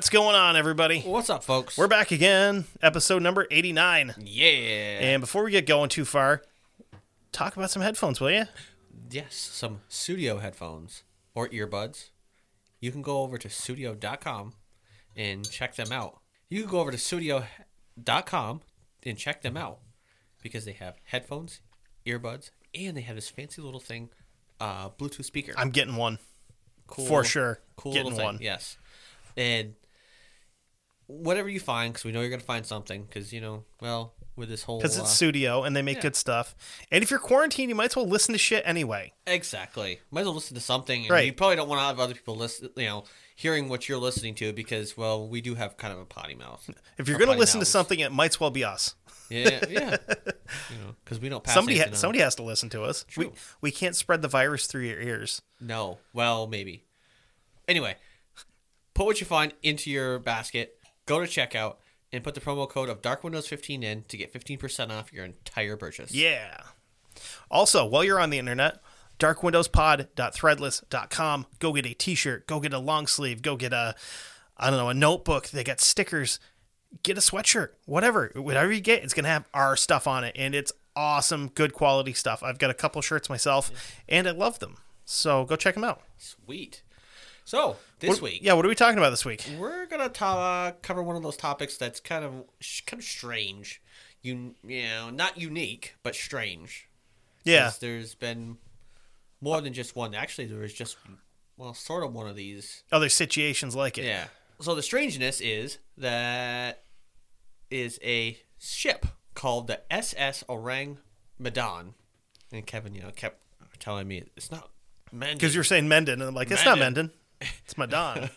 What's going on, everybody? What's up, folks? We're back again, episode number 89. yeah. And before we get going too far, talk about some headphones, will you? yes, some studio headphones or earbuds. You can go over to studio.com and check them out. You can go over to studio.com and check them out because they have headphones, earbuds, and they have this fancy little thing, uh, Bluetooth speaker. I'm getting one. cool, for sure. Cool Getting little thing. one. Yes, and whatever you find, because we know you're gonna find something. Because you know, well, with this whole Because uh, it's studio and they make yeah. good stuff. And if you're quarantined, you might as well listen to shit anyway. Exactly. Might as well listen to something. Right. You probably don't want to have other people listen, you know, hearing what you're listening to because, well, we do have kind of a potty mouth. If you're going to potty listen to something, it might as well be us. yeah, yeah. you know, because we don't pass somebody ha- somebody has to listen to us. We, True. we can't spread the virus through your ears. No. Well, maybe. Anyway, put what you find into your basket. Go to checkout and put the promo code of Dark Windows 15 in to get 15% off your entire purchase. Yeah. Also, while you're on the internet, darkwindowspod.threadless.com. Go get a t-shirt, go get a long sleeve, go get a I don't know, a notebook. They got stickers. Get a sweatshirt. Whatever. Whatever you get, it's going to have our stuff on it and it's awesome, good quality stuff. I've got a couple shirts myself and I love them. So, go check them out. Sweet. So, this What- week, Yeah, what are we talking about this week? we're gonna ta- cover one of those topics that's kind of kind of strange. You, you know, not unique, but strange. Yeah. There's been more than just one. Actually, there was just well, sort of one of these. Other situations like it. Yeah. So the strangeness is that is a ship called the SS Orang Medan, and Kevin, you know, kept telling me it's not Mendon. Because you're saying Mendon, and I'm like, it's not Mendon. It's Madon.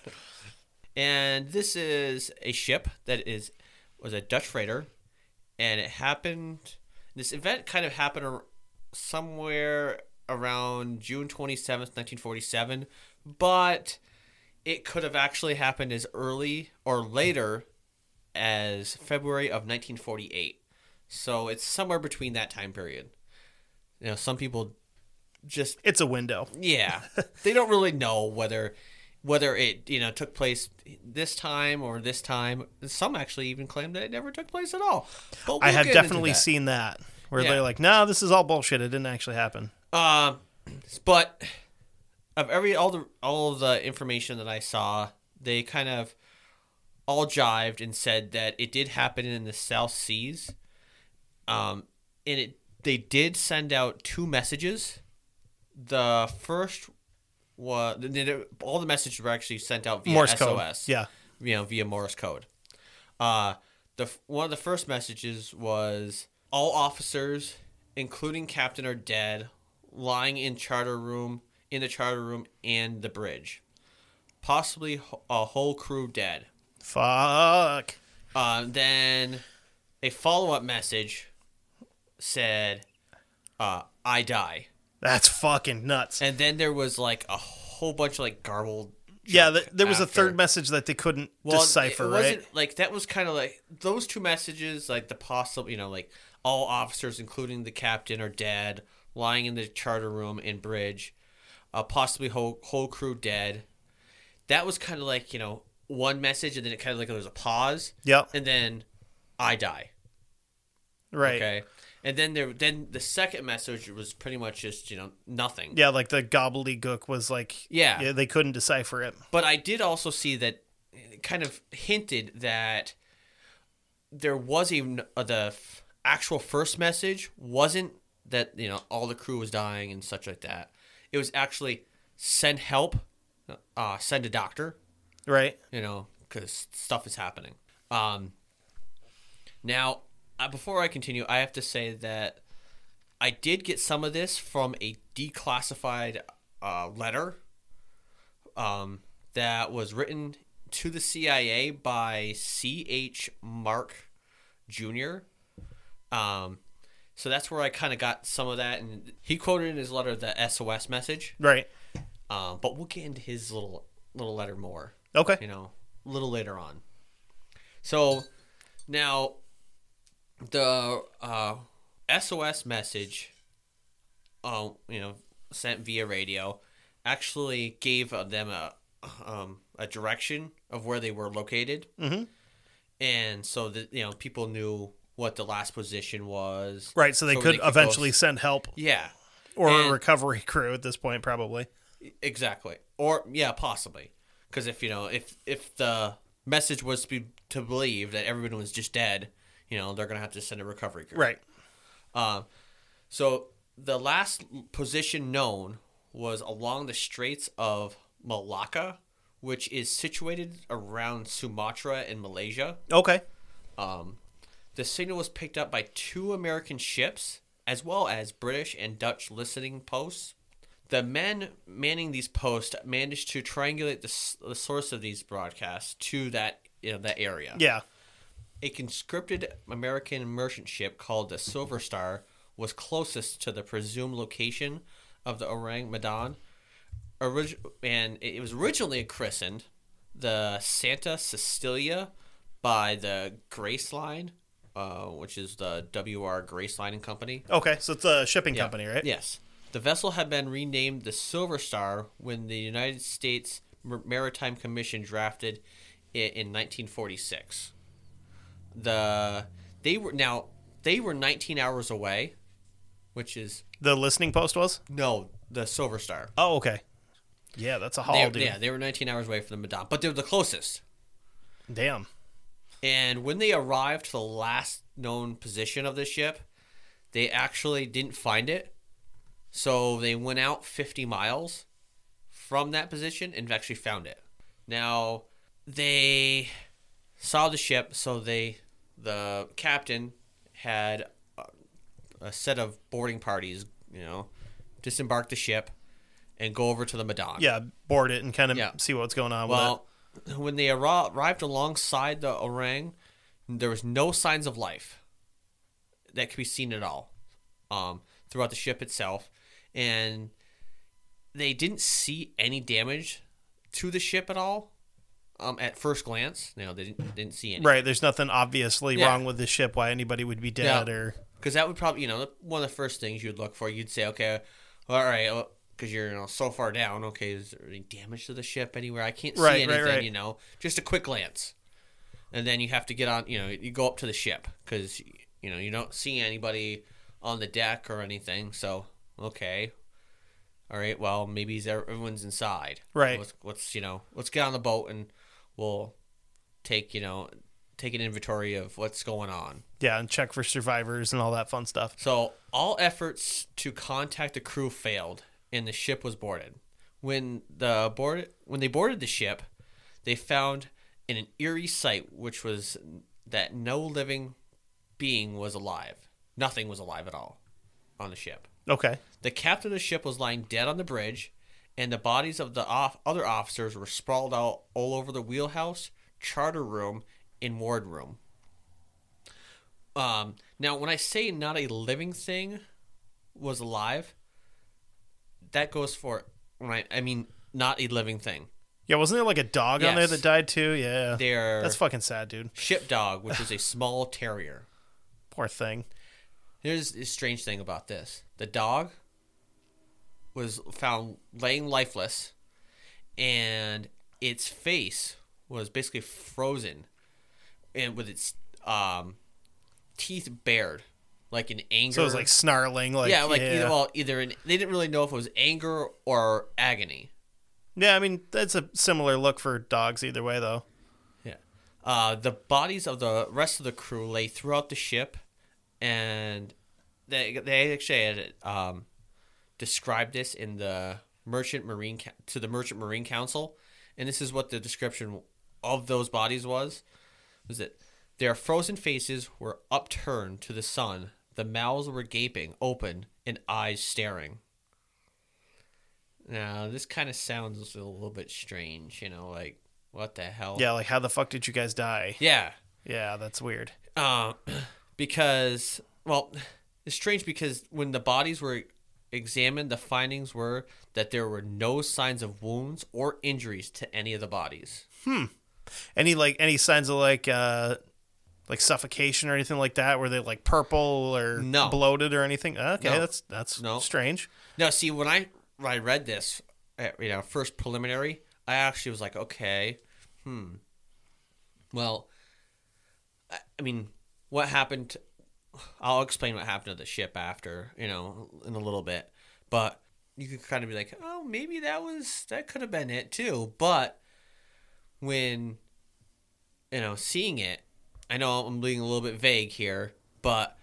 and this is a ship that is was a Dutch freighter, and it happened. This event kind of happened somewhere around June twenty seventh, nineteen forty seven, but it could have actually happened as early or later as February of nineteen forty eight. So it's somewhere between that time period. You know, some people just it's a window. yeah, they don't really know whether whether it you know took place this time or this time. Some actually even claim that it never took place at all. But I we'll have definitely that. seen that where Yeah. they're like, "No, this is all bullshit. It didn't actually happen." Um, but of every all the all of the information that I saw, they kind of all jived and said that it did happen in the South Seas. Um, and it they did send out two messages. The first was all the messages were actually sent out via Morse SOS code. Yeah. you know, via Morse code. Uh, the one of the first messages was all officers, including captain, are dead, lying in charter room, in the charter room and the bridge, possibly a whole crew dead. Fuck. Uh, then a follow up message said, uh, "I die," That's fucking nuts. and then there was like a whole bunch of like garbled. yeah, th- there was a third message that they couldn't decipher, it right? wasn't like that was kind of like those two messages, like the possible, you know, like all officers, including the captain, are dead, lying in the charter room and bridge, uh, possibly whole whole crew dead. That was kind of like you know one message, and then it kind of like there was a pause, Yep. and then I die. Right. Okay, And then there, then the second message was pretty much just you know nothing. Yeah, like the gobbledygook was like Yeah. they couldn't decipher it. But I did also see that it kind of hinted that there was even uh, the f- actual first message wasn't that you know all the crew was dying and such like that. It was actually send help, uh, send a doctor, Right. you know, because stuff is happening. Um, now, uh, before I continue, I have to say that I did get some of this from a declassified uh, letter um, that was written to the CIA by C.H. Mark Jr. Um, so that's where I kind of got some of that, and he quoted in his letter the SOS message. Right. Um, but we'll get into his little little letter more Okay. you know, a little later on. So now the uh, SOS message, uh, you know, sent via radio, actually gave them a um, a direction of where they were located, Mhm. and so that you know people knew what the last position was. Right. So they So could they could eventually go- send help Yeah, or a recovery crew at this point, probably. Exactly. Or yeah, possibly. Because if you know, if if the message was to be to believe that everyone was just dead, you know, they're gonna have to send a recovery crew. Right. Um, so the last position known was along the Straits of Malacca, which is situated around Sumatra in Malaysia. Okay. Um, the signal was picked up by two American ships, as well as British and Dutch listening posts. The men manning these posts managed to triangulate the, s- the source of these broadcasts to that you know that area. Yeah. A conscripted American merchant ship called the Silver Star was closest to the presumed location of the Orang Medan, Orig- and it was originally christened the Santa Cecilia by the Grace Line, uh, which is the W.R. Grace Line and Company. Okay. So it's a shipping Yeah. company, right? Yes. The vessel had been renamed the Silver Star when the United States Maritime Commission drafted it in 1946. The they were now they were 19 hours away, which is The listening post was? no the Silver Star. Oh, okay. Yeah, that's a haul, They- dude. yeah, they were 19 hours away from the Madonna, but they were the closest. Damn. And when they arrived to the last known position of the ship, they actually didn't find it. So they went out 50 miles from that position and actually found it. Now, they saw the ship, so they the captain had a, a set of boarding parties, you know, disembark the ship and go over to the Madonna. Yeah, board it and kind of Yeah. see what's going on with Well, when they arrived alongside the orang, there was no signs of life that could be seen at all um, throughout the ship itself, and they didn't see any damage to the ship at all. Um, at first glance, you know, they didn't, didn't see it. any. Right. There's nothing obviously Yeah. wrong with the ship. Why anybody would be dead Yeah. or Because that would probably, you know, one of the first things you'd look for. You'd say, okay, all right, because you're you know so far down. Okay, is there any damage to the ship anywhere? I can't see Right, right, anything. right. You know, just a quick glance, and then you have to get on. You know, you go up to the ship because you know you don't see anybody on the deck or anything. So okay, all right. Well, maybe everyone's inside. Right. Let's, let's you know let's get on the boat and we'll take you know take an inventory of what's going on. yeah, and check for survivors and all that fun stuff. So all efforts to contact the crew failed, and the ship was boarded. When the board when they boarded the ship, they found in an eerie sight, which was that no living being was alive. Nothing was alive at all on the ship. Okay. The captain of the ship was lying dead on the bridge, and the bodies of the off- other officers were sprawled out all over the wheelhouse, charter room, and ward room. Um, now, when I say not a living thing was alive, that goes for when I, I mean not a living thing. Yeah, wasn't there like a dog on there that died too? Yeah. They're That's fucking sad, dude. ship dog, which is a small terrier. Poor thing. Here's a strange thing about this: the dog was found laying lifeless, and its face was basically frozen, and with its um, teeth bared, like in anger. So it was like snarling, like yeah, like yeah. either well, either in they didn't really know if it was anger or agony. yeah. I mean, that's a similar look for dogs either way, though. Yeah. Uh, the bodies of the rest of the crew lay throughout the ship, and they they actually had um, described this in the merchant marine to the merchant marine council, and this is what the description of those bodies was: was that their frozen faces were upturned to the sun, the mouths were gaping open, and eyes staring. Now this kind of sounds a little bit strange, you know, like what the hell? Yeah, like how the fuck did you guys die? Yeah. Yeah, that's weird. Uh, because, well, it's strange because when the bodies were examined, the findings were that there were no signs of wounds or injuries to any of the bodies. Hmm. Any like any signs of like uh like suffocation or anything like that? Were they like purple or No. bloated or anything? Okay, No. that's that's No. strange. Now, see, when I when I read this, uh, you know, first preliminary, I actually was like, okay, hmm. Well, I, I mean, what happened? I'll explain what happened to the ship after, you know, in a little bit. But you could kind of be like, oh, maybe that was that could have been it too. But when you know, seeing it, I know I'm being a little bit vague here, but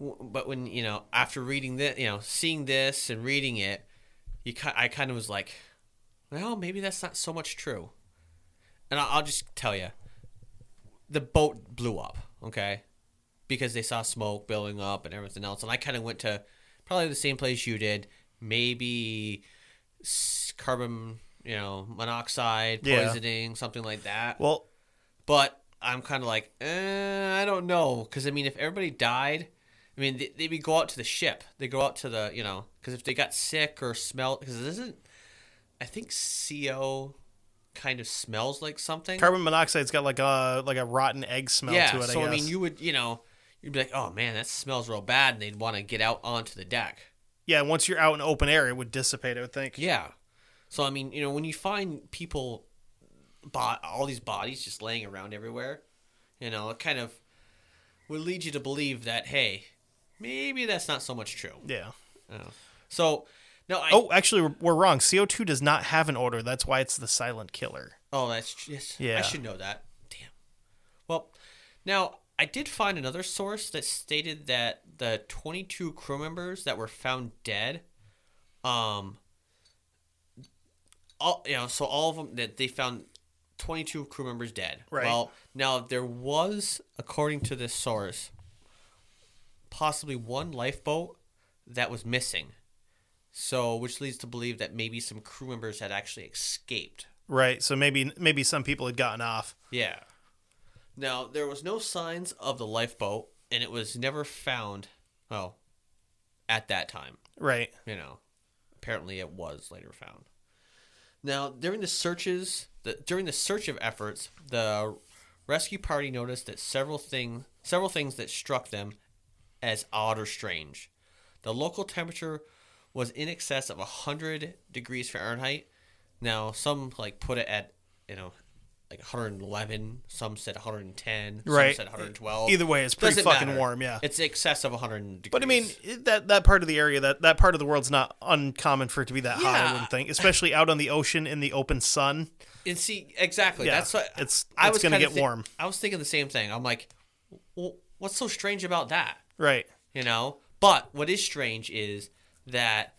but when you know after reading this, you know, seeing this and reading it, you I kind of was like, well, maybe that's not so much true. And I'll just tell you, the boat blew up, okay, because they saw smoke building up and everything else, and I kind of went to probably the same place you did, maybe carbon, you know, monoxide Yeah. poisoning, something like that. Well, But I'm kind of like, eh, I don't know, because I mean, if everybody died, I mean, they, they would go out to the ship. They go out to the, you know, because if they got sick or smelled, because it isn't, I think CO kind of smells like something. carbon monoxide's got like a like a rotten egg smell yeah. to it. so I, I, mean, you would, you know, you'd be like, oh man, that smells real bad, and they'd want to get out onto the deck. yeah, once you're out in open air, it would dissipate. I would think. Yeah. So I mean, you know, when you find people, bo- all these bodies just laying around everywhere, you know, it kind of would lead you to believe that hey, maybe that's not so much true. Yeah. You. So no, I, Oh, actually, we're, we're wrong. CO2 does not have an odor. That's why it's the silent killer. oh, that's yes, Yeah. I should know that. Damn. Well, now I did find another source that stated that the 22 crew members that were found dead, um, all you know, so all of them that they found 22 crew members dead. Right. Well, now there was, according to this source, possibly one lifeboat that was missing. So, which leads to believe that maybe some crew members had actually escaped. Right. So maybe maybe some people had gotten off. Yeah. Now, there was no signs of the lifeboat, and it was never found, well, at that time. Right. You know, apparently it was later found. Now, during the searches, the, during the search of efforts, the rescue party noticed that several thing, several things that struck them as odd or strange. The local temperature was in excess of 100 degrees Fahrenheit. Now, some like put it at, you know, like 111, some said 110, Right. some said 112. Either way, it's pretty Doesn't fucking matter. warm. Yeah. It's excess of 100 degrees. But I mean, that that part of the area, that that part of the world's not uncommon for it to be that hot. I Yeah. wouldn't think, especially out on the ocean in the open sun. And see, exactly. Yeah, that's what it's- I it's was gonna kinda get thi- warm. I was thinking the same thing. I'm like, well, what's so strange about that? Right. You know. But what is strange is that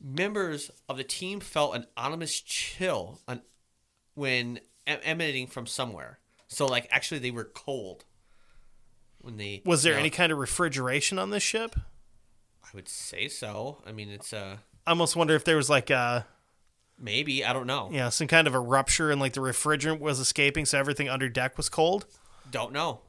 members of the team felt an ominous chill when em- emanating from somewhere. So, like, actually, they were cold when they. Was there any kind of refrigeration on this ship? I would say so. I mean, it's uh I almost wonder if there was like uh maybe I don't know. yeah, some kind of a rupture and like the refrigerant was escaping, so everything under deck was cold. Don't know.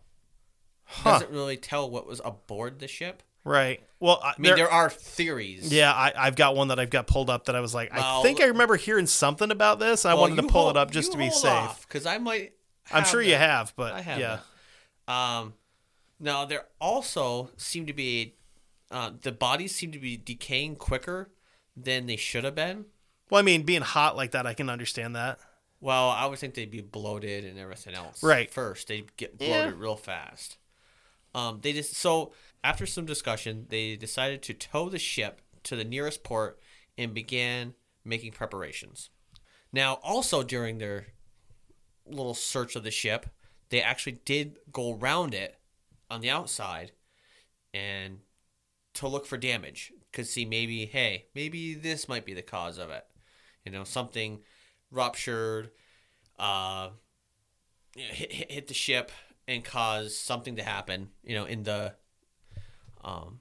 Huh. Doesn't really tell what was aboard the ship. Right. Well, I I mean, there, are theories. Yeah, I, I've got one that I've got pulled up that I was like, I think I remember hearing something about this. I wanted to pull it up just to be safe. because I might. I'm sure you have, but I have. yeah, that. Um, now there also seem to be, uh, the bodies seem to be decaying quicker than they should have been. well, I mean, being hot like that, I can understand that. Well, I would think they'd be bloated and everything else. Right. First, they'd get Yeah. bloated real fast. Um, they just so after some discussion, they decided to tow the ship to the nearest port and began making preparations. Now, also during their little search of the ship, they actually did go around it on the outside and to look for damage. Could see maybe, hey, maybe this might be the cause of it. You know, something ruptured, uh, hit, hit the ship and cause something to happen. You know, in the um,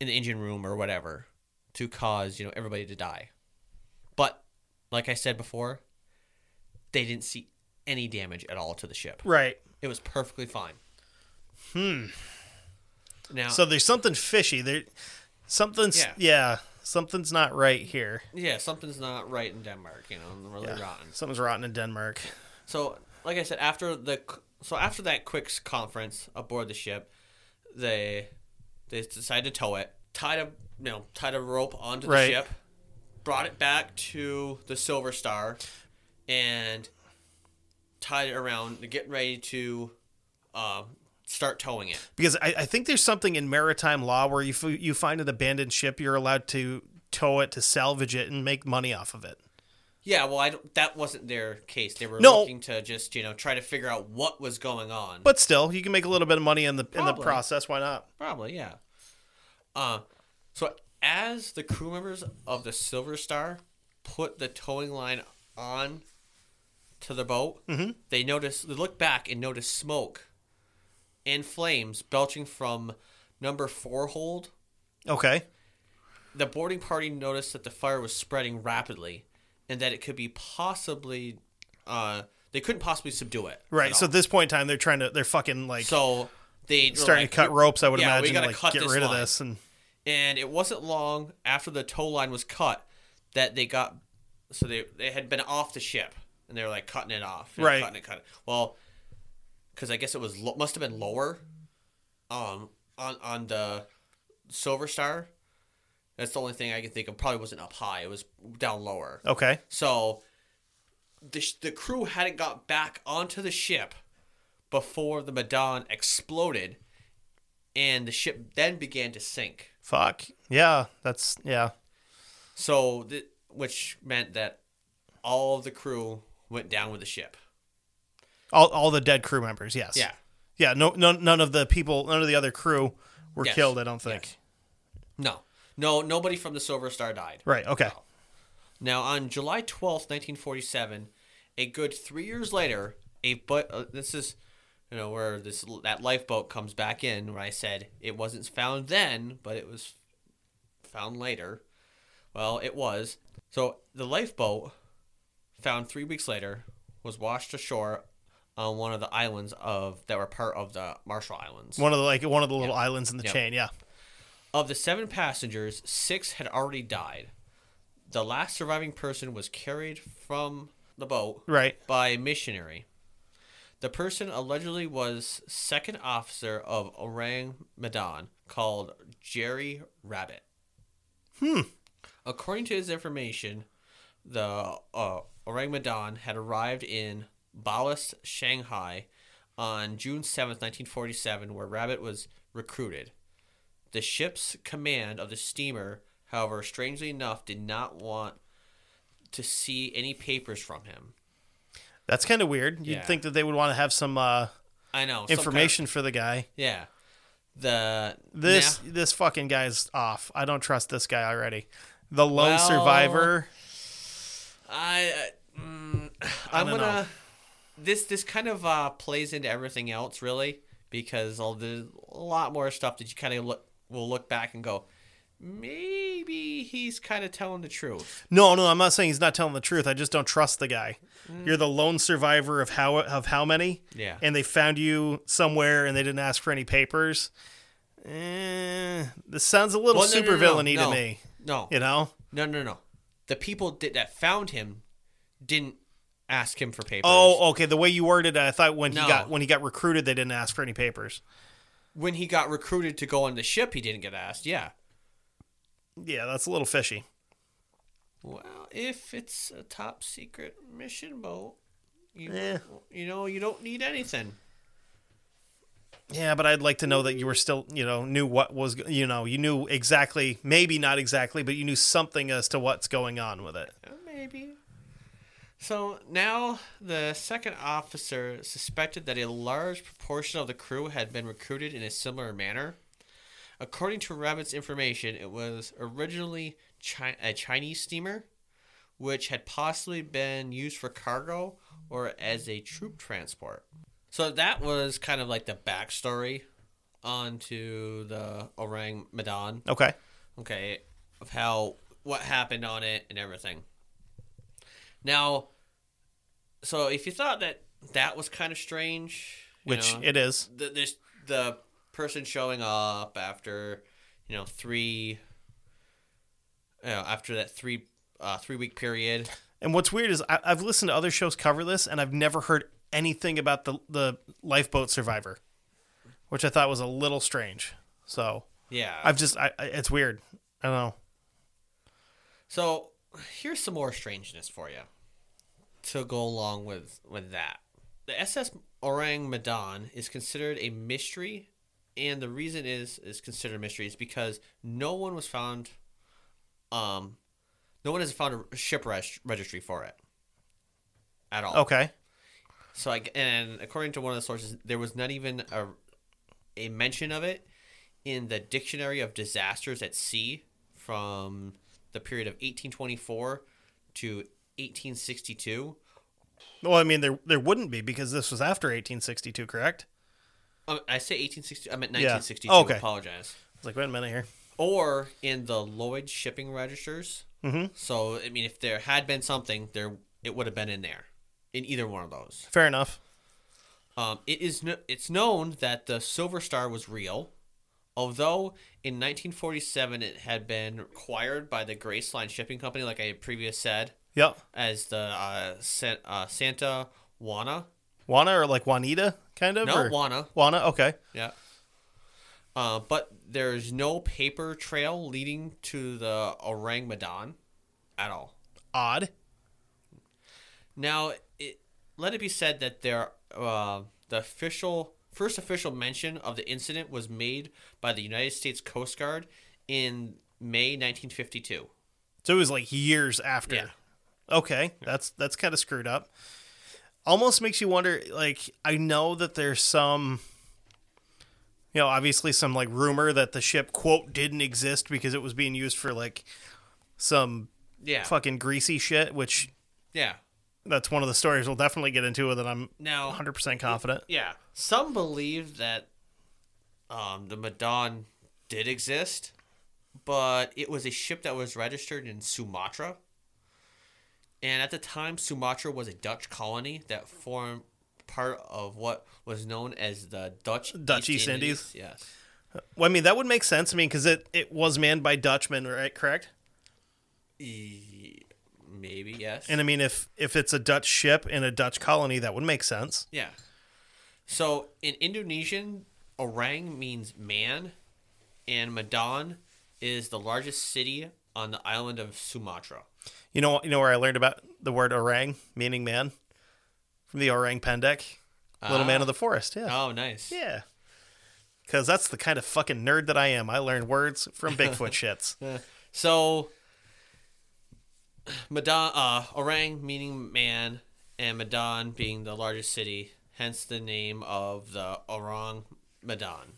in the engine room or whatever, to cause you know everybody to die. But like I said before, they didn't see any damage at all to the ship. Right. It was perfectly fine. Hmm. Now, So there's something fishy. There, something's Yeah. yeah. something's not right here. yeah, something's not right in Denmark. You know, really rotten. Something's rotten in Denmark. So, like I said, after the so after that quick conference aboard the ship, they they decided to tow it, tied a you know tied a rope onto the Right. ship, brought it back to the Silver Star, and tied it around, getting ready to um, start towing it. Because I, I think there's something in maritime law where you f- you find an abandoned ship, you're allowed to tow it to salvage it and make money off of it. Yeah, well, I don't, that wasn't their case. They were No. looking to just you know try to figure out what was going on. But still, you can make a little bit of money in the in the Probably. process. Why not? Probably, yeah. Uh, so as the crew members of the Silver Star put the towing line on to the boat, Mhm. they notice they look back and notice smoke and flames belching from number four hold. Okay. The boarding party noticed that the fire was spreading rapidly, and that it could be possibly, uh, they couldn't possibly subdue it. Right. So at this point in time, they're trying to they're fucking like so they starting like, to cut ropes. I would yeah, imagine like cut get rid of line. this and and it wasn't long after the tow line was cut that they got so they they had been off the ship and they were like cutting it off know, Right. cutting it cutting it. well because i guess it was must have been lower um on on the silver star that's the only thing i can think of probably wasn't up high it was down lower okay. so the, sh- the crew hadn't got back onto the ship before the Madon exploded and the ship then began to sink Fuck. Yeah. That's yeah. So, th- which meant that all of the crew went down with the ship. All all the dead crew members. Yes. Yeah. Yeah. No. No. None of the people. None of the other crew were Yes. killed. I don't think. Yes. No, no, nobody from the Silver Star died. Right. Okay. Now, on July twelfth, nineteen forty-seven, a good three years later, a but uh, this is, you know, where this that lifeboat comes back in. Where I said it wasn't found then, but it was found later. Well, it was. So the lifeboat, found three weeks later, was washed ashore on one of the islands of that were part of the Marshall Islands. One of the like one of the little Yeah. islands in the Yep. chain. Yeah. Of the seven passengers, six had already died. The last surviving person was carried from the boat Right. by a missionary. The person allegedly was second officer of Orang Medan called Jerry Rabbit. Hmm. According to his information, the uh, Orang Medan had arrived in Balas, Shanghai on June 7th, 1947, where Rabbit was recruited. The ship's command of the steamer, however, strangely enough, did not want to see any papers from him. That's kind of weird. You'd Yeah. think that they would want to have some uh, I know some kind of- information for the guy. yeah. The This this fucking guy's off. I don't trust this guy already. The lone Well, survivor. I uh, mm, I I'm don't gonna this this kind of uh, plays into everything else really because all the a lot more stuff that you kind of look will look back and go maybe he's kind of telling the truth. No, no, I'm not saying he's not telling the truth. I just don't trust the guy. Mm. You're the lone survivor of how of how many? Yeah. And they found you somewhere and they didn't ask for any papers. Eh, this sounds a little Well, no, no, super no, no, villainy no. to me. No, You know? no, no, no. The people did, that found him didn't ask him for papers. Oh, okay. The way you worded it, I thought when he got when he got recruited, they didn't ask for any papers. When he got recruited to go on the ship, he didn't get asked. Yeah. Yeah, that's a little fishy. Well, if it's a top secret mission boat, you Eh. you know you don't need anything. Yeah, but I'd like to know that you were still, you know, knew what was, you know, you knew exactly, maybe not exactly, but you knew something as to what's going on with it. Uh, Maybe. So now the second officer suspected that a large proportion of the crew had been recruited in a similar manner. According to Rabbit's information, it was originally Chi- a Chinese steamer, which had possibly been used for cargo or as a troop transport. So that was kind of like the backstory onto the Orang Medan Okay. okay, of how what happened on it and everything. Now, so if you thought that that was kind of strange, Which know, it is. the this the person showing up after you know three, you know, after that three uh, three week period. And what's weird is I, I've listened to other shows cover this, and I've never heard anything about the the lifeboat survivor, which I thought was a little strange. So Yeah, I've just, I, I it's weird. I don't know. So here's some more strangeness for you to go along with with that. The SS Orang Medan is considered a mystery, and the reason is is considered a mystery is because no one was found. Um, no one has found a ship registry for it at all. Okay. So I and according to one of the sources, there was not even a a mention of it in the Dictionary of Disasters at Sea from the period of 1824 to 1862. Well, I mean, there there wouldn't be because this was after 1862, correct? Um, I say 1860. I meant Yeah. 1962. Oh, okay. Apologize. I was like, wait a minute here. Or in the Lloyd shipping registers. Mm-hmm. So I mean, if there had been something, there it would have been in there, in either one of those. Fair enough. Um, it is kn- it's known that the Silver Star was real, although in 1947 it had been acquired by the Graceline Shipping Company, like I previous said, Yep. as the uh, San- uh, Santa Juana. Juana or like Juanita, kind of. No, or? Juana. Juana. Okay. Yeah. Uh, but there's no paper trail leading to the Orang Medan at all. Odd. Now, it, let it be said that there, uh, the official first official mention of the incident was made by the United States Coast Guard in May 1952. So it was like years after. Yeah. Okay, that's that's kind of screwed up. Almost makes you wonder. Like, I know that there's some, you know, obviously some like rumor that the ship quote didn't exist because it was being used for like some Yeah. fucking greasy shit. Which Yeah. That's one of the stories we'll definitely get into that I'm Now, 100 percent confident. yeah, some believe that um, the Medan did exist, but it was a ship that was registered in Sumatra. And at the time, Sumatra was a Dutch colony that formed part of what was known as the Dutch Dutch East Indies? Yes. Well, I mean that would make sense. I mean because it it was manned by Dutchmen, right? Correct. E- Maybe yes. And I mean if if it's a Dutch ship in a Dutch colony, that would make sense. Yeah. So in Indonesian, orang means man, and Medan is the largest city on the island of Sumatra. You know, you know where I learned about the word orang, meaning man, from the Orang Pendek, Little Man Ah. of the Forest. Yeah, Oh, nice. yeah. Because that's the kind of fucking nerd that I am. I learned words from Bigfoot shits. So Medan, uh, orang meaning man, and Madan being the largest city, hence the name of the Orang Madan,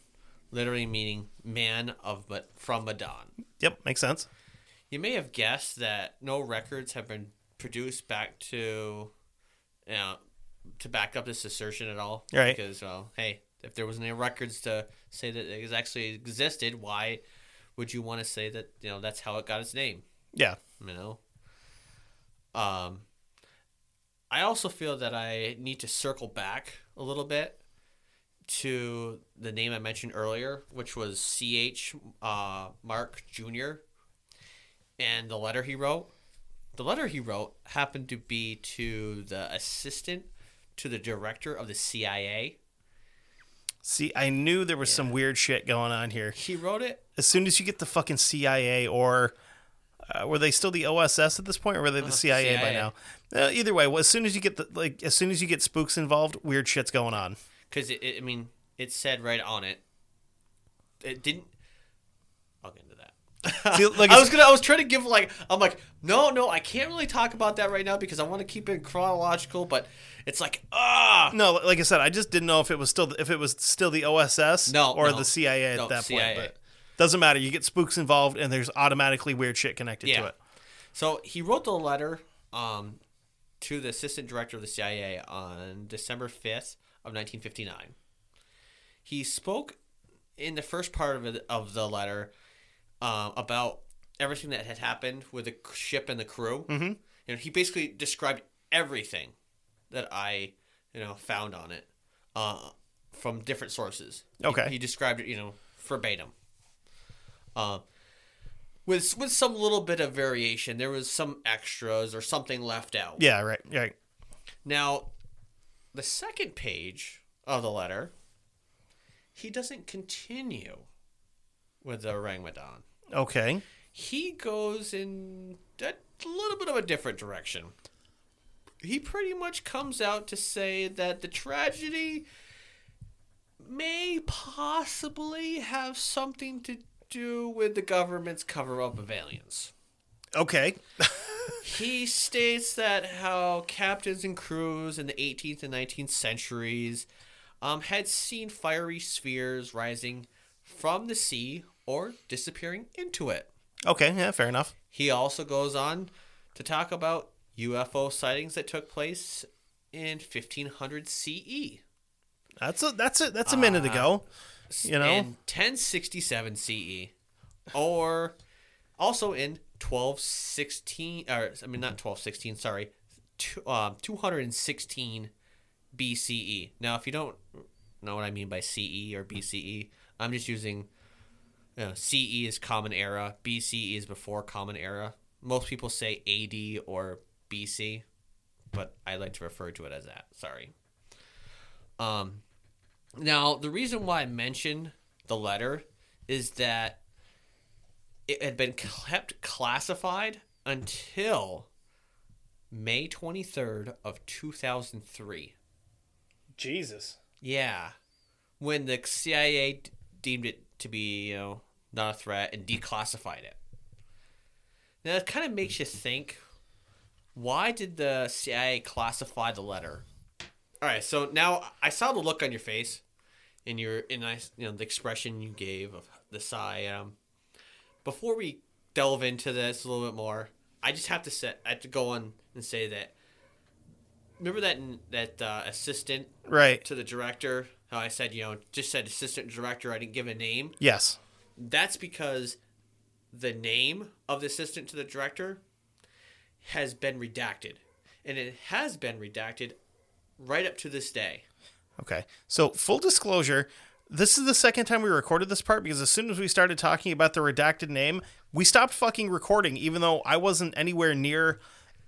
literally meaning man of but from Madan. Yep, makes sense. You may have guessed that no records have been produced back to, you know, to back up this assertion at all. Right. Because, well, hey, if there wasn't any records to say that it actually existed, why would you want to say that, you know, that's how it got its name? Yeah, You know? Um, I also feel that I need to circle back a little bit to the name I mentioned earlier, which was C.H. Uh, Mark Jr. and the letter he wrote. The letter he wrote happened to be to the assistant to the director of the CIA. See, I knew there was some weird shit going on here. He wrote it. As soon as you get the fucking CIA or uh, were they still the OSS at this point, or were they the CIA, by now? Uh, either way, well, as soon as you get the like, as soon as you get spooks involved, weird shit's going on. because it, it, I mean, it said right on it. It didn't. I'll get into that. See, like I was gonna. I was trying to give like. I'm like, no, no, I can't really talk about that right now because I want to keep it chronological. But it's like, ah, No, like I said, I just didn't know if it was still if it was still the OSS No, or no. the CIA at No, that CIA. point. But doesn't matter. You get spooks involved, and there's automatically weird shit connected Yeah. to it. So he wrote the letter um, to the assistant director of the CIA on December 5th of 1959. He spoke in the first part of, it, of the letter um, about everything that had happened with the ship and the crew. Mm-hmm. You know, he basically described everything that I, you know, found on it uh, from different sources. He- Okay. He, described it, you know, verbatim. Uh, with with some little bit of variation. There was some extras or something left out. Yeah, right, right. Now, the second page of the letter, he doesn't continue with the orangutan. Okay. He goes in a little bit of a different direction. He pretty much comes out to say that the tragedy may possibly have something to do with the government's cover up of aliens. Okay. He states that how captains and crews in the 18th and 19th centuries um, had seen fiery spheres rising from the sea or disappearing into it. Okay. Yeah. Fair enough. He also goes on to talk about UFO sightings that took place in 1500 CE. That's a that's a that's a minute ago. You know. in 1067 CE, or also in 1216, or I mean not 1216, sorry, two, um, 216 BCE. Now, if you don't know what I mean by CE or BCE, I'm just using you know, CE is Common Era, BCE is before Common Era. Most people say AD or BC, but I like to refer to it as that. Sorry. Um, now, the reason why I mentioned the letter is that it had been kept classified until May 23rd of 2003. Jesus. Yeah. When the CIA d- deemed it to be, you know, not a threat and declassified it. Now, it kind of makes you think why did the CIA classify the letter? All right, so now I saw the look on your face in your in I you know the expression you gave of the sigh. Um, before we delve into this a little bit more, I just have to set I have to go on and say that remember that that uh, assistant Right. to the director how I said you know just said assistant director I didn't give a name Yes. that's because the name of the assistant to the director has been redacted and it has been redacted right up to this day Okay. So, full disclosure, this is the second time we recorded this part because as soon as we started talking about the redacted name, we stopped fucking recording, even though I wasn't anywhere near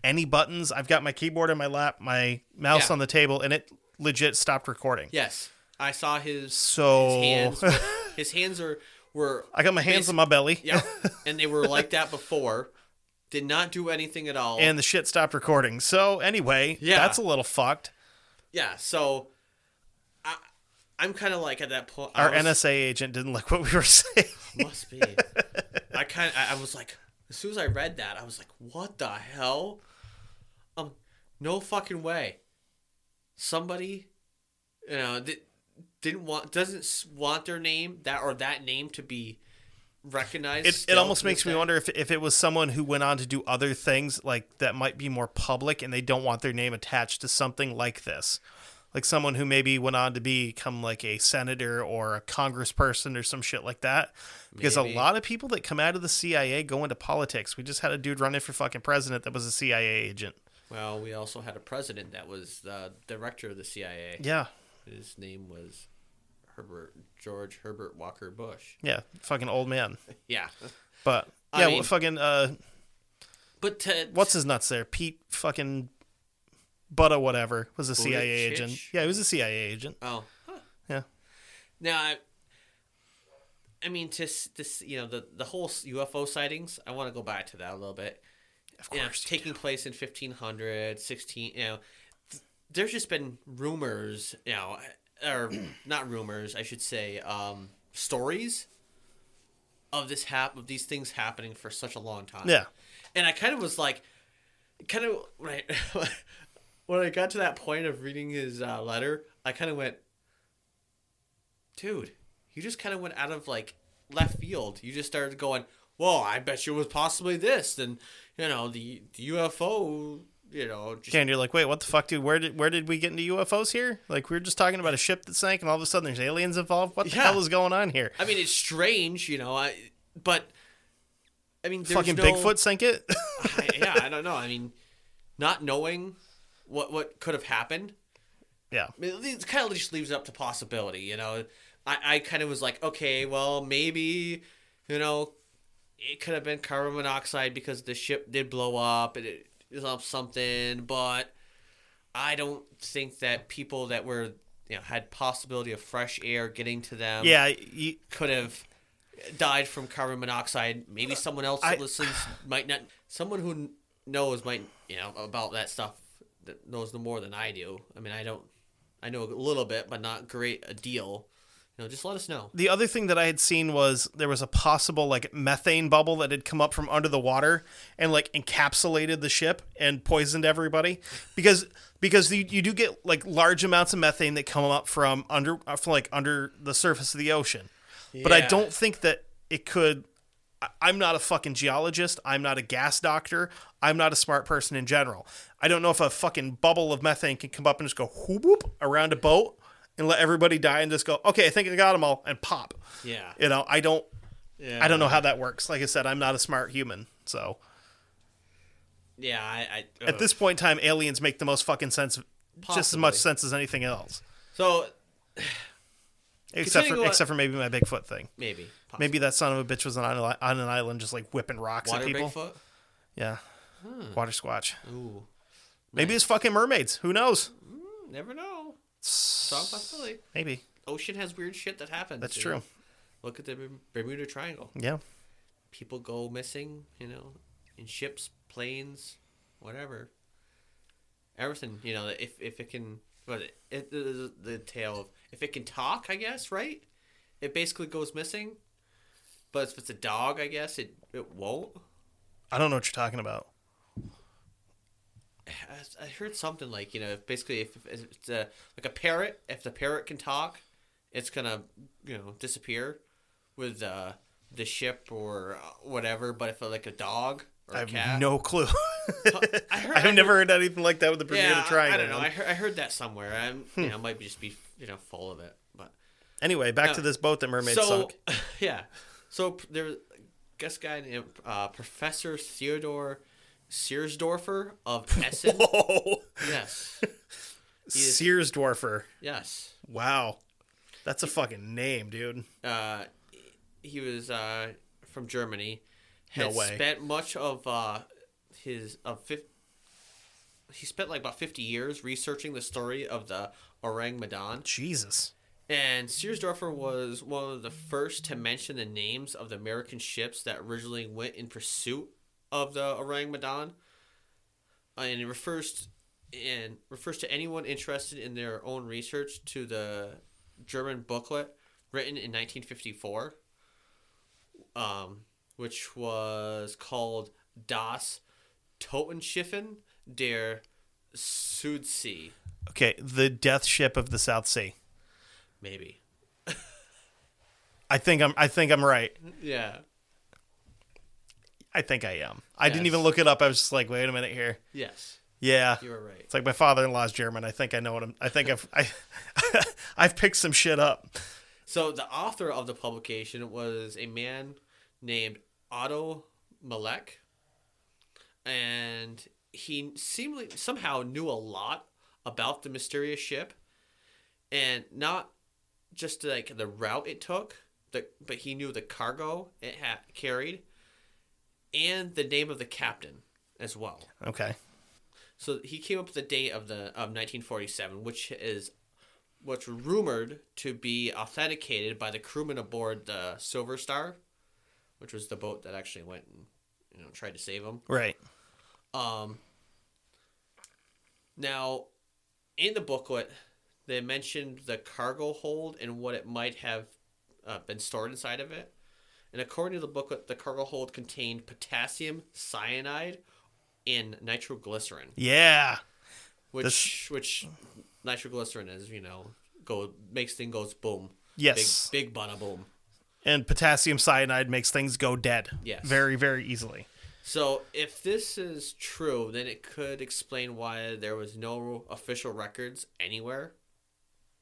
any buttons. I've got my keyboard in my lap, my mouse Yeah. on the table, and it legit stopped recording. yes I saw his So- his hands were- his hands are were I got my hands on my belly, yeah and they were like that before did not do anything at all and the shit stopped recording. So, anyway, Yeah. that's a little fucked. yeah so I'm kind of like at that point Our was- NSA agent didn't like what we were saying. Must be. I kind of, I, I was like, as soon as I read that, I was like, what the hell? Um, no fucking way. Somebody, you know, di- didn't want, doesn't want their name that or that name to be recognized. it, it almost makes me wonder if, if it was someone who went on to do other things like that might be more public and they don't want their name attached to something like this like someone who maybe went on to become like a senator or a congressperson or some shit like that because Maybe. a lot of people that come out of the cia go into politics we just had a dude running for fucking president that was a cia agent Well, we also had a president that was the director of the CIA. yeah His name was Herbert George Herbert Walker Bush. yeah fucking old man Yeah, but I yeah mean- well, fucking uh but to, what's his nuts there? Pete fucking Butta whatever was a CIA agent. Yeah, he was a CIA agent. Oh, huh. Yeah. Now, I, I mean, to this, you know, the the whole UFO sightings. I want to go back to that a little bit. Of You know, course. you taking place in 1500, 16. You know, th- there's just been rumors, you know, or not rumors, I should say, um, stories of this hap of these things happening for such a long time. Yeah. and I kind of was like, kind of I when I got to that point of reading his uh, letter, I kind of went, dude, you just kind of went out of like left field. You just started going, well, I bet you it was possibly this, and you know the, the UFO. You know, just And you're like, wait, what the fuck, dude? Where did where did we get into UFOs here? Like we were just talking about a ship that sank, and all of a sudden there's aliens involved. What the Yeah. hell is going on here? I mean, it's strange, you know. I but I mean, Fucking no, Bigfoot sank it. Yeah, I don't know. I mean, not knowing what what could have happened. yeah. I mean, it kind of just leaves it up to possibility, you know. I, I kind of was like, okay, well, maybe, you know, it could have been carbon monoxide because the ship did blow up and it is up something, but I don't think that people that were, you know, had possibility of fresh air getting to them Yeah, you, could have died from carbon monoxide. Maybe someone else I- listens might not. Someone who knows might you know about that stuff that knows no more than I do. I mean, I don't. I know a little bit, but not great a deal. You know, just let us know. the other thing that I had seen was there was a possible like methane bubble that had come up from under the water and like encapsulated the ship and poisoned everybody because because you, you do get like large amounts of methane that come up from under uh, from like under the surface of the ocean. But I don't think that it could I'm not a fucking geologist. I'm not a gas doctor. I'm not a smart person in general. I don't know if a fucking bubble of methane can come up and just go whoop whoop around a boat and let everybody die and just go, okay, I think I got them all and pop. Yeah. You know, I don't, Yeah. I don't know how that works. Like I said, I'm not a smart human. So Yeah. I. I at this point in time, aliens make the most fucking sense, just as much sense as anything else. So Except for, on- except for maybe my Bigfoot thing. maybe. Maybe that son of a bitch was on, an- on an island just like whipping rocks water at people. Bigfoot. Yeah. Hmm. Water squatch. Ooh. Maybe it's fucking mermaids. Who knows? Hmm, never know. Strong possibility. Maybe. Ocean has weird shit that happens. That's true. know? Look at the Bermuda Triangle. Yeah. people go missing, you know, in ships, planes, whatever. Everything, you know, if if it can, but it, it the, the tale of if it can talk, I guess, right? It basically goes missing. But if it's a dog, I guess it it won't. I don't know what you're talking about. I- I heard something like you know, if basically if, if it's a like a parrot, if the parrot can talk, it's gonna you know disappear with uh, the ship or whatever. But if like a dog or I a have cat, no clue. I heard- I've I never heard anything like that with the Bermuda yeah, I- Triangle. I don't know. I heard, I heard that somewhere. I'm you know might just be you know full of it, but Anyway, back to Uh, this boat that mermaids so sunk. yeah, so there was guest guy named uh, Professor Theodore Siersdorfer of Essen. Whoa. yes, is- Sears yes. Wow. That's a fucking name, dude. uh, he was uh, from Germany. No way. spent much of uh, his of fif- he spent like about fifty years researching the story of the Ourang Medan. Jesus. And Siersdorfer was one of the first to mention the names of the American ships that originally went in pursuit of the Ourang Medan. And it refers and refers to anyone interested in their own research to the German booklet written in 1954, um, which was called Das Totenschiffen der Südsee. Okay, the death ship of the South Sea. Maybe. I think I'm I think I'm right. Yeah. I think I am. I didn't Yes. even look it up. I was just like, wait a minute here. Yes. Yeah. You were right. It's like my father-in-law's German. I think I know what I'm I think I've I I've picked some shit up. So the author of the publication was a man named Otto Malek, and he seemingly somehow knew a lot about the mysterious ship, and not just like the route it took, the, but he knew the cargo it had carried, and the name of the captain as well. Okay. So he came up with the date of the of 1947, which is what's rumored to be authenticated by the crewman aboard the Silver Star, which was the boat that actually went and you know tried to save him. Right. Um, now, in the booklet, they mentioned the cargo hold and what it might have uh, been stored inside of it. And according to the booklet, the cargo hold contained potassium cyanide and nitroglycerin, Yeah. which which nitroglycerin is, you know, go makes things goes boom. Yes. Big big bada boom. And potassium cyanide makes things go dead. Yes. Very, very easily. So if this is true, then it could explain why there was no official records anywhere,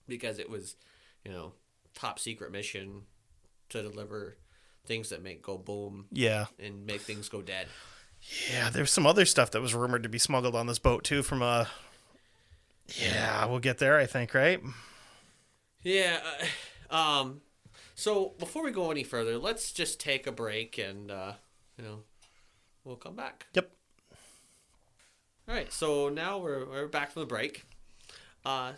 because it was, you know, top secret mission to deliver things that make go boom Yeah. and make things go dead. Yeah, there's some other stuff that was rumored to be smuggled on this boat too from uh Yeah, we'll get there, I think, right? Yeah. Uh, um. So before we go any further, let's just take a break and uh, you know, we'll come back. Yep. All right, so now we're we're back from the break. Uh,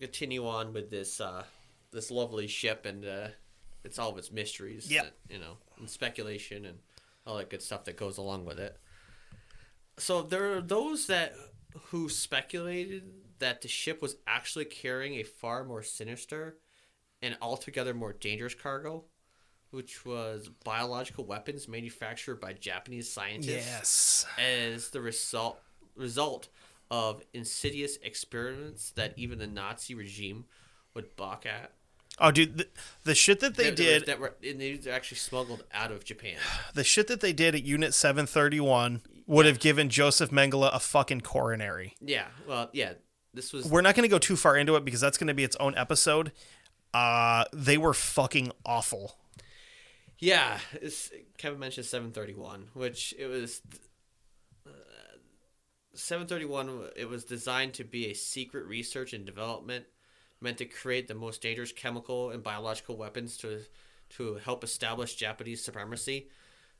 continue on with this uh, this lovely ship and uh, it's all of its mysteries. That, you know, and speculation and all that good stuff that goes along with it. So there are those that who speculated that the ship was actually carrying a far more sinister and altogether more dangerous cargo, which was biological weapons manufactured by Japanese scientists Yes. as the result result of insidious experiments that even the Nazi regime would balk at. Oh, dude, the, the shit that they That- did, that were and they were actually smuggled out of Japan. the shit that they did at Unit 731 would have given Joseph Mengele a fucking coronary. Yeah, well, yeah, this was We're not going to go too far into it because that's going to be its own episode. Uh, they were fucking awful. yeah. Kevin mentioned seven thirty one, which it was. Uh, seven thirty one. It was designed to be a secret research and development, meant to create the most dangerous chemical and biological weapons to to help establish Japanese supremacy.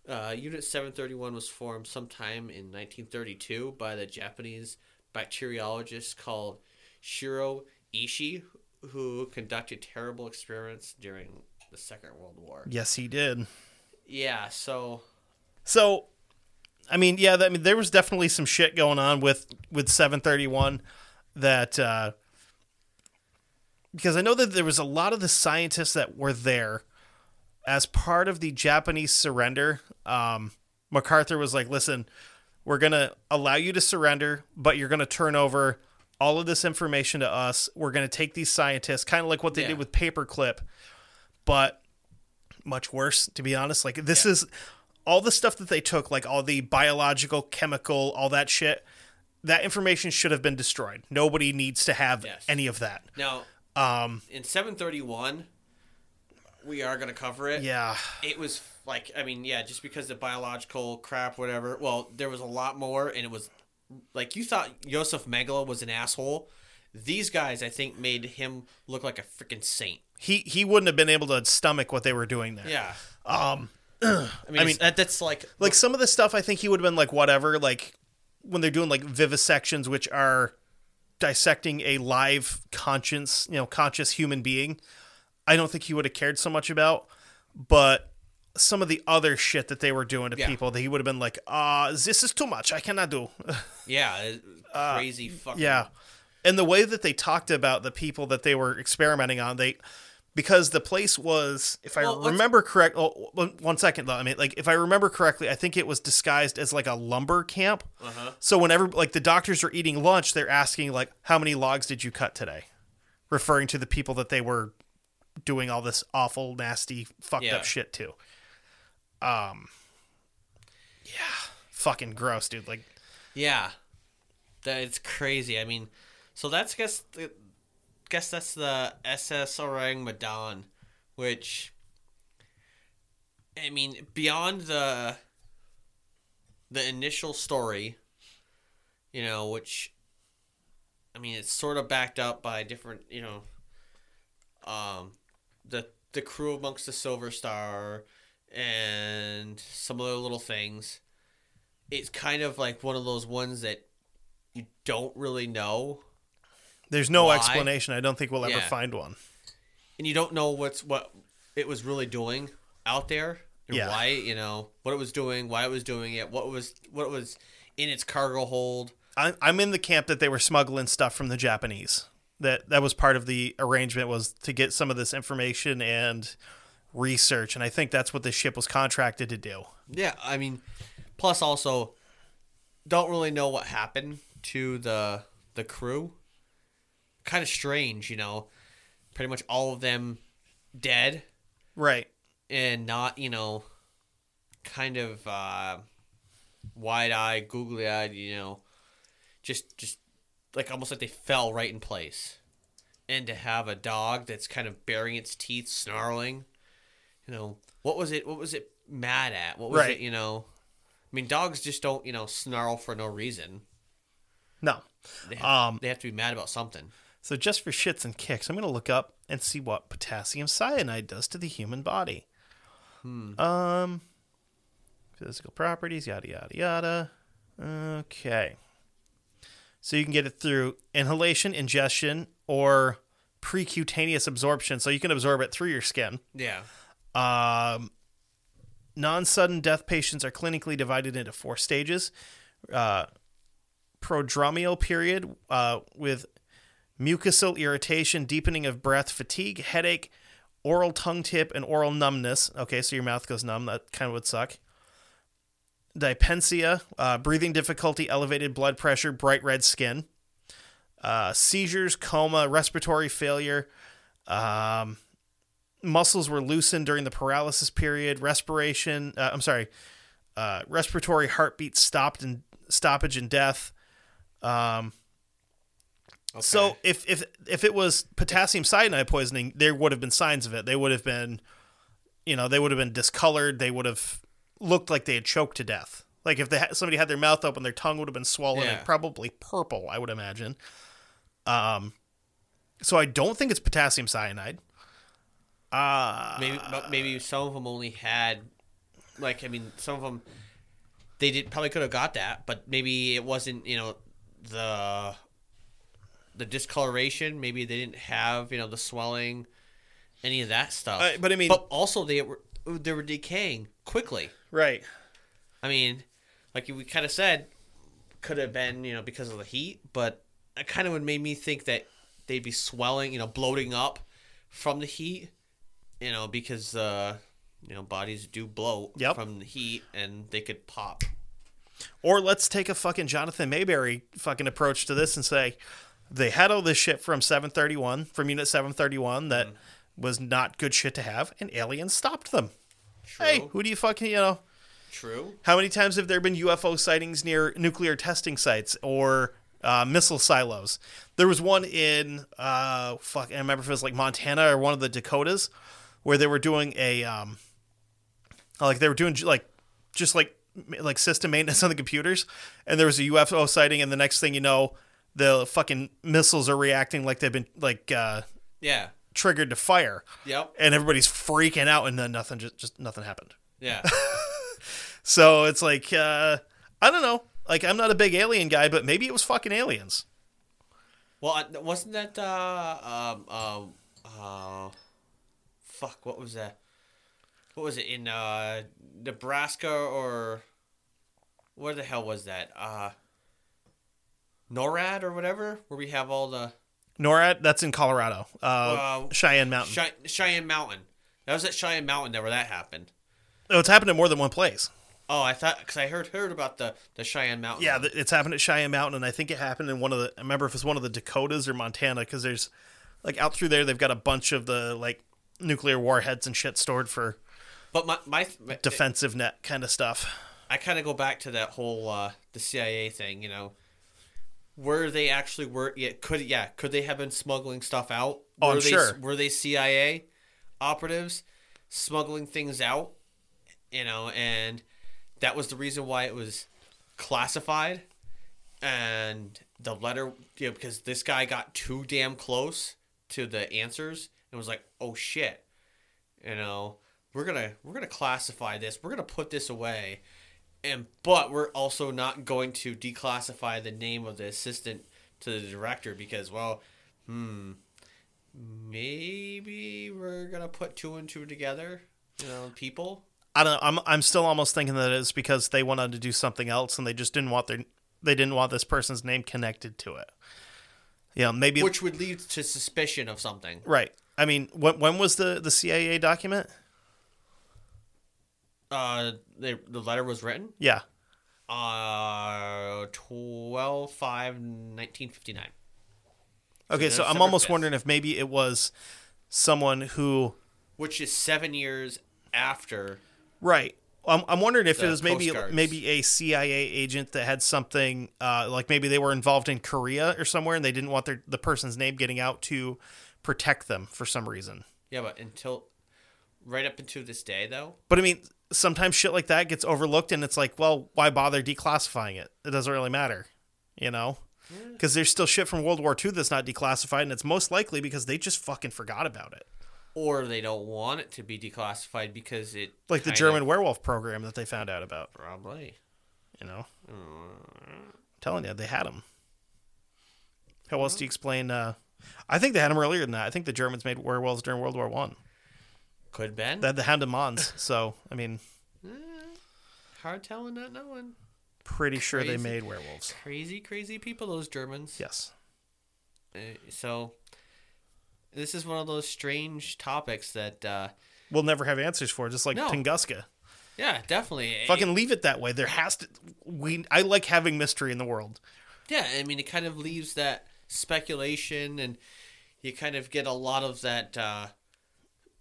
Uh, Unit 731 was formed sometime in 1932 by the Japanese bacteriologist called Shiro Ishii, who conducted terrible experiments during the Second World War. Yes, he did. Yeah, so So, I mean, yeah, I mean, there was definitely some shit going on with with 731 that uh, because I know that there was a lot of the scientists that were there as part of the Japanese surrender. Um, MacArthur was like, "Listen, we're gonna allow you to surrender, but you're gonna turn over." All of this information to us. We're going to take these scientists, kind of like what they Yeah. did with Paperclip, but much worse, to be honest. Like, this is all the stuff that they took, like all the biological, chemical, all that shit, that information should have been destroyed. Nobody needs to have Yes. any of that. now Um, in 731, we are going to cover it. yeah. It was like, I mean, yeah, just because the biological crap, whatever. Well, there was a lot more, and it was like you thought Josef Mengele was an asshole. These guys, I think, made him look like a freaking saint. He he wouldn't have been able to stomach what they were doing there. Yeah. Um, I mean, I mean- that, that's like like some of the stuff I think he would have been like whatever, like when they're doing like vivisections, which are dissecting a live conscience, you know, conscious human being. I don't think he would have cared so much about, but some of the other shit that they were doing to Yeah. people that he would have been like, uh, this is too much. I cannot do. yeah, it- crazy fucking Uh, yeah. And the way that they talked about the people that they were experimenting on, they because the place was, if I let's- remember correct, oh, one- one second though. I mean, like if I remember correctly, I think it was disguised as like a lumber camp. Uh-huh. So whenever like the doctors are eating lunch, they're asking like, "How many logs did you cut today?" Referring to the people that they were doing all this awful, nasty, fucked Yeah. up shit to. Um. Yeah. Fucking gross, dude. Like, Yeah, that it's crazy. I mean, so that's I guess the, guess that's the SS Ourang Medan, which I mean beyond the the initial story, you know, which I mean it's sort of backed up by different, you know, um, the the crew amongst the Silver Star and some other little things. It's kind of like one of those ones that you don't really know there's no Why? explanation. I don't think we'll ever Yeah. find one. and you don't know what's what it was really doing out there and Yeah. why you know what it was doing why it was doing it what was what was in its cargo hold I, I'm in the camp that they were smuggling stuff from the Japanese. that that was part of the arrangement was to get some of this information and research, and I think that's what this ship was contracted to do. Yeah, I mean, plus also, don't really know what happened to the the crew. Kind of strange, you know. Pretty much all of them dead Right. and not, you know, kind of uh, wide eyed, googly eyed, you know, just just like almost like they fell right in place. And to have a dog that's kind of baring its teeth, snarling, you know, what was it? What was it mad at? What was Right. it? You know, I mean, dogs just don't, you know, snarl for no reason. No. They have, Um, they have to be mad about something. So just for shits and kicks, I'm going to look up and see what potassium cyanide does to the human body. Um, physical properties, yada yada yada. Okay. So you can get it through inhalation, ingestion, or precutaneous absorption. So you can absorb it through your skin. Yeah. Um, non sudden death patients are clinically divided into four stages. Uh, prodromial period uh, with mucosal irritation, deepening of breath, fatigue, headache, oral tongue tip, and oral numbness. Okay, so your mouth goes numb. That kind of would suck. Dipensia, uh, breathing difficulty, elevated blood pressure, bright red skin. Uh, seizures, coma, respiratory failure. Um, muscles were loosened during the paralysis period. Respiration, uh, I'm sorry, uh, respiratory heartbeat stopped and stoppage and death. Um, So if if if it was potassium cyanide poisoning, there would have been signs of it. They would have been, you know, they would have been discolored. They would have looked like they had choked to death. Like if they had, somebody had their mouth open, their tongue would have been swollen Yeah. and probably purple. I would imagine. Um, so I don't think it's potassium cyanide. Uh, maybe maybe some of them only had like I mean some of them they did probably could have got that but maybe it wasn't you know the the discoloration maybe they didn't have you know the swelling any of that stuff Uh, but I mean- but also they were they were decaying quickly right. I mean like we kind of said could have been you know because of the heat but it kind of would made me think that they'd be swelling you know bloating up from the heat you know because uh you know bodies do bloat Yep. from the heat and they could pop Or let's take a fucking Jonathan Maberry fucking approach to this and say they had all this shit from 731, from Unit 731 that was not good shit to have, and aliens stopped them. true Hey, who do you fucking, you know, true how many times have there been UFO sightings near nuclear testing sites or uh, missile silos? There was one in, uh, fuck, I remember if it was like Montana or one of the Dakotas where they were doing a, um, like they were doing like, just like, like system maintenance on the computers, and there was a UFO sighting, and the next thing you know, the fucking missiles are reacting like they've been like uh, yeah triggered to fire, yep and everybody's freaking out, and then nothing, just, just nothing happened. yeah So it's like uh, I don't know. Like I'm not a big alien guy, but maybe it was fucking aliens. well wasn't that uh um um uh fuck what was that what was it in uh Nebraska or where the hell was that uh NORAD or whatever where we have all the NORAD, that's in Colorado, uh, Uh, Cheyenne Mountain. Chey- Cheyenne Mountain. That was at Cheyenne Mountain there where that happened. oh, it's happened in more than one place. Oh, I thought because I heard heard about the the Cheyenne Mountain. Yeah, it's happened at Cheyenne Mountain, and I think it happened in one of the. I remember if it's one of the Dakotas or Montana, because there's like out through there, they've got a bunch of the like nuclear warheads and shit stored for but my my, my defensive net kind of stuff. I kind of go back to that whole uh, the CIA thing. You know, were they actually were yeah could yeah could they have been smuggling stuff out? Oh, were I'm they, sure. Were they CIA operatives smuggling things out? You know, and that was the reason why it was classified. And the letter, you know, because this guy got too damn close to the answers and was like, "Oh shit," you know, we're gonna we're gonna classify this. We're gonna put this away, and but we're also not going to declassify the name of the assistant to the director because, well, hmm, maybe we're gonna put two and two together. You know, people. I don't know. I'm I'm still almost thinking that it's because they wanted to do something else and they just didn't want their they didn't want this person's name connected to it. Yeah, maybe which would lead to suspicion of something. right. I mean, when when was the the CIA document? Uh, the the letter was written. Yeah. Uh, 12 5 1959. Okay, so I'm almost 5th. wondering if maybe it was someone who Which is seven years after. Right. I'm, I'm wondering if it was maybe Coast Guards. maybe a CIA agent that had something uh, like maybe they were involved in Korea or somewhere and they didn't want their the person's name getting out to protect them for some reason. Yeah, but until right up until this day, though. But I mean, sometimes shit like that gets overlooked and it's like, well, why bother declassifying it? It doesn't really matter, you know? Because there's still shit from World War II that's not declassified, and it's most likely because they just fucking forgot about it. Or they don't want it to be declassified because it. Like the German werewolf program that they found out about, Probably. you know? I'm telling you, they had them. How else do you explain? Uh, I think they had them earlier than that. I think the Germans made werewolves during World War One. Could been. They had the Hound of Mons, so I mean, Hard telling, not knowing. pretty sure they Crazy. made werewolves. Crazy, crazy people, those Germans. Yes. Uh, so, this is one of those strange topics that, uh, We'll never have answers for, just like No. Tunguska. yeah, definitely. Fucking leave it that way. There has to. We. I like having mystery in the world. Yeah, I mean, it kind of leaves that speculation, and you kind of get a lot of that uh,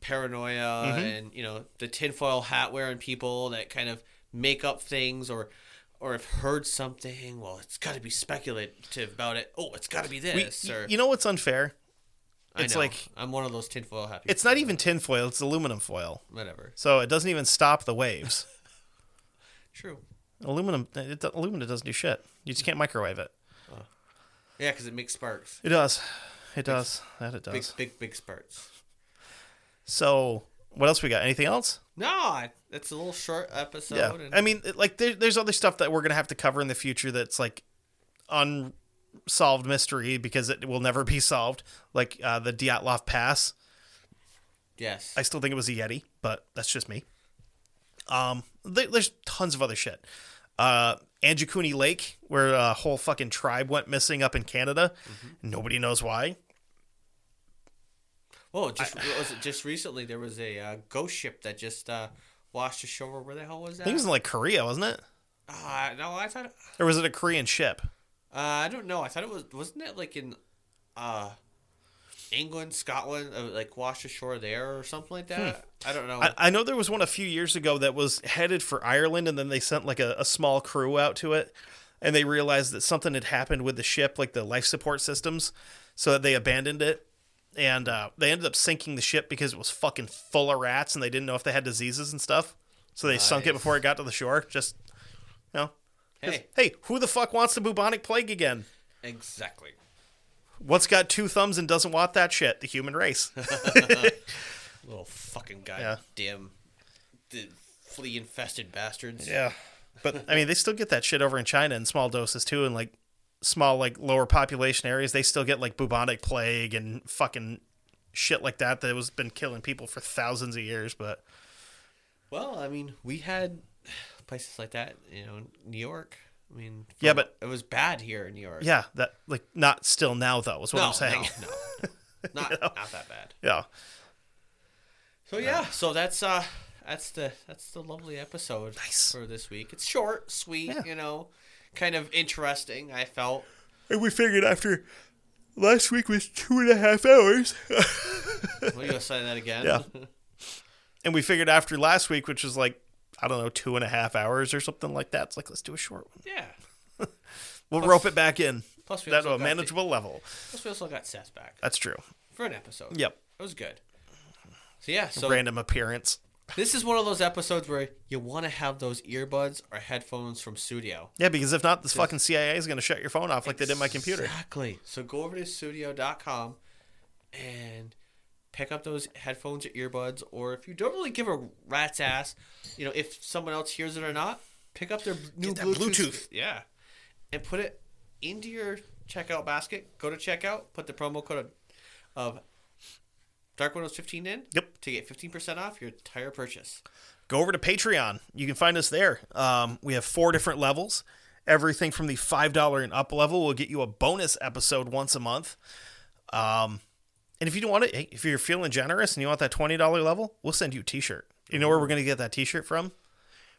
paranoia Mm-hmm. and you know the tinfoil hat wearing people that kind of make up things or or have heard something. Well, it's got to be speculative about it. Oh, it's got to be We, this. or you know what's unfair? I it's know. like- I'm one of those tinfoil hat. It's not even tinfoil; it's aluminum foil. whatever. So it doesn't even stop the waves. True. aluminum. It, aluminum doesn't do shit. You just can't microwave it. Yeah, because it makes sparks. It does. It does. That it does. Big, big, big sparks. So, what else we got? Anything else? No, it's a little short episode. yeah. and I mean, like, there, there's other stuff that we're gonna have to cover in the future that's like unsolved mystery because it will never be solved. Like uh, the Dyatlov Pass. yes. I still think it was a Yeti, but that's just me. Um, there, there's tons of other shit. Uh, Anjikuni Lake, where a whole fucking tribe went missing up in Canada. Nobody knows why. Oh, just what was it just recently there was a uh, ghost ship that just uh, washed ashore. Where the hell was that? I think it was in like Korea, wasn't it? uh, no, I thought. Or was it a Korean ship? Uh, I don't know. I thought it was. Wasn't it like in uh, England, Scotland, uh, like washed ashore there or something like that? I don't know. Hmm. I, I know there was one a few years ago that was headed for Ireland, and then they sent like a, a small crew out to it, and they realized that something had happened with the ship, like the life support systems, so that they abandoned it, and uh, they ended up sinking the ship because it was fucking full of rats, and they didn't know if they had diseases and stuff, so they sunk it before it got to the shore. Just, you know, hey, hey, who the fuck wants the bubonic plague again? exactly. What's got two thumbs and doesn't want that shit? The human race. Little fucking Yeah. goddamn the flea infested bastards. Yeah. But I mean, they still get that shit over in China in small doses too, and like small, like lower population areas. They still get like bubonic plague and fucking shit like that that was been killing people for thousands of years. But Well, I mean, we had places like that. You know, New York. I mean, Yeah, but- it was bad here in New York. yeah, that like not still now though is what no, I'm saying. no, no, not not that bad. Yeah. So yeah, so that's uh that's the that's the lovely episode Nice. for this week. It's short, sweet, Yeah. you know, kind of interesting. I felt. And we figured after last week was two and a half hours, What are you gonna say that again? Yeah. and we figured after last week, which was like I don't know two and a half hours or something like that, it's like let's do a short one. yeah. We'll rope it back in. Plus we That also to a got manageable level. Plus we also got Seth back That's true. for an episode. Yep. It was good. So yeah, so Random appearance. This is one of those episodes where you want to have those earbuds or headphones from studio. Yeah, because if not, this fucking CIA is going to shut your phone off like they did my computer. Exactly. So go over to studio.com and pick up those headphones or earbuds, or if you don't really give a rat's ass, you know, if someone else hears it or not, pick up their new Bluetooth, Bluetooth. Yeah. And put it into your checkout basket. Go to checkout, put the promo code of Dark Windows 15 in. Yep. To get 15% off your entire purchase. Go over to Patreon. You can find us there. Um, we have four different levels, Everything from the $5 and up level will get you a bonus episode once a month. Um, and if you don't want it, if you're feeling generous and you want that $20 level, we'll send you a t shirt. You know where we're going to get that t shirt from?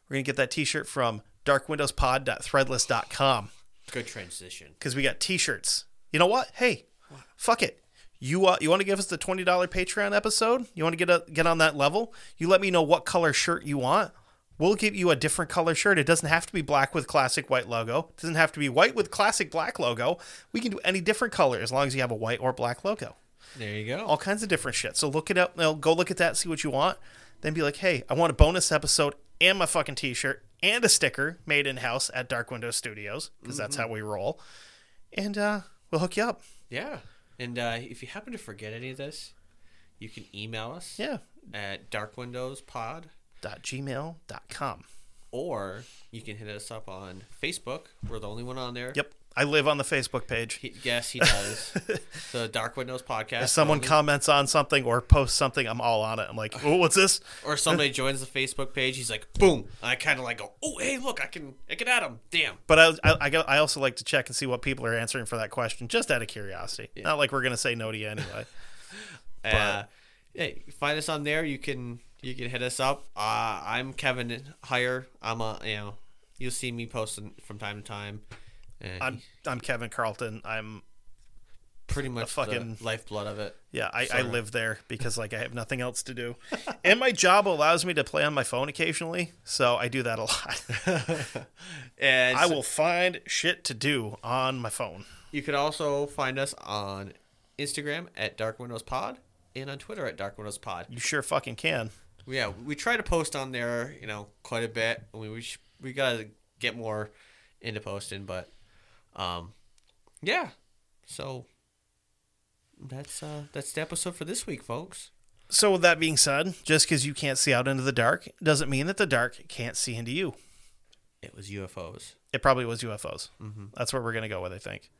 We're going to get that t shirt from darkwindowspod.threadless.com Good transition. because we got t-shirts. You know what? Hey, fuck it. You uh, you want to give us the twenty dollar Patreon episode? You want to get a, get on that level? You let me know what color shirt you want. We'll give you a different color shirt. It doesn't have to be black with classic white logo. It doesn't have to be white with classic black logo. We can do any different color as long as you have a white or black logo. There you go. All kinds of different shit. So look it up. Now go look at that, see what you want. Then be like, hey, I want a bonus episode and my fucking t-shirt and a sticker made in house at Dark Window Studios because that's how we roll. And uh, we'll hook you up. Yeah. And uh, if you happen to forget any of this, you can email us Yeah. at darkwindowspod Dot gmail.com. or you can hit us up on Facebook. We're the only one on there. Yep. I live on the Facebook page. He, yes, he does. the Dark Windows podcast. If someone comments on something or posts something, I'm all on it. I'm like, oh, what's this? or somebody joins the Facebook page, he's like, boom. And I kind of like go, oh, hey, look, I can, I can add him. Damn. But I, I, I, also like to check and see what people are answering for that question, just out of curiosity. Not like we're going to say no to you anyway. Uh, hey, find us on there. You can, you can hit us up. Uh, I'm Kevin Heyer. I'm a, you know, you'll see me posting from time to time. And I'm I'm Kevin Carlton. I'm pretty much fucking- the lifeblood of it. yeah, I, I live there because like I have nothing else to do, and my job allows me to play on my phone occasionally, so I do that a lot. And I will find shit to do on my phone. You can also find us on Instagram at Dark Windows Pod and on Twitter at Dark Windows Pod. You sure fucking can. Yeah, we try to post on there, you know, quite a bit. I mean, we sh- we gotta get more into posting, but um, yeah. So that's uh that's the episode for this week, folks. So with that being said, just because you can't see out into the dark doesn't mean that the dark can't see into you. It was UFOs. It probably was UFOs. Mm-hmm. That's where we're gonna go with, I think.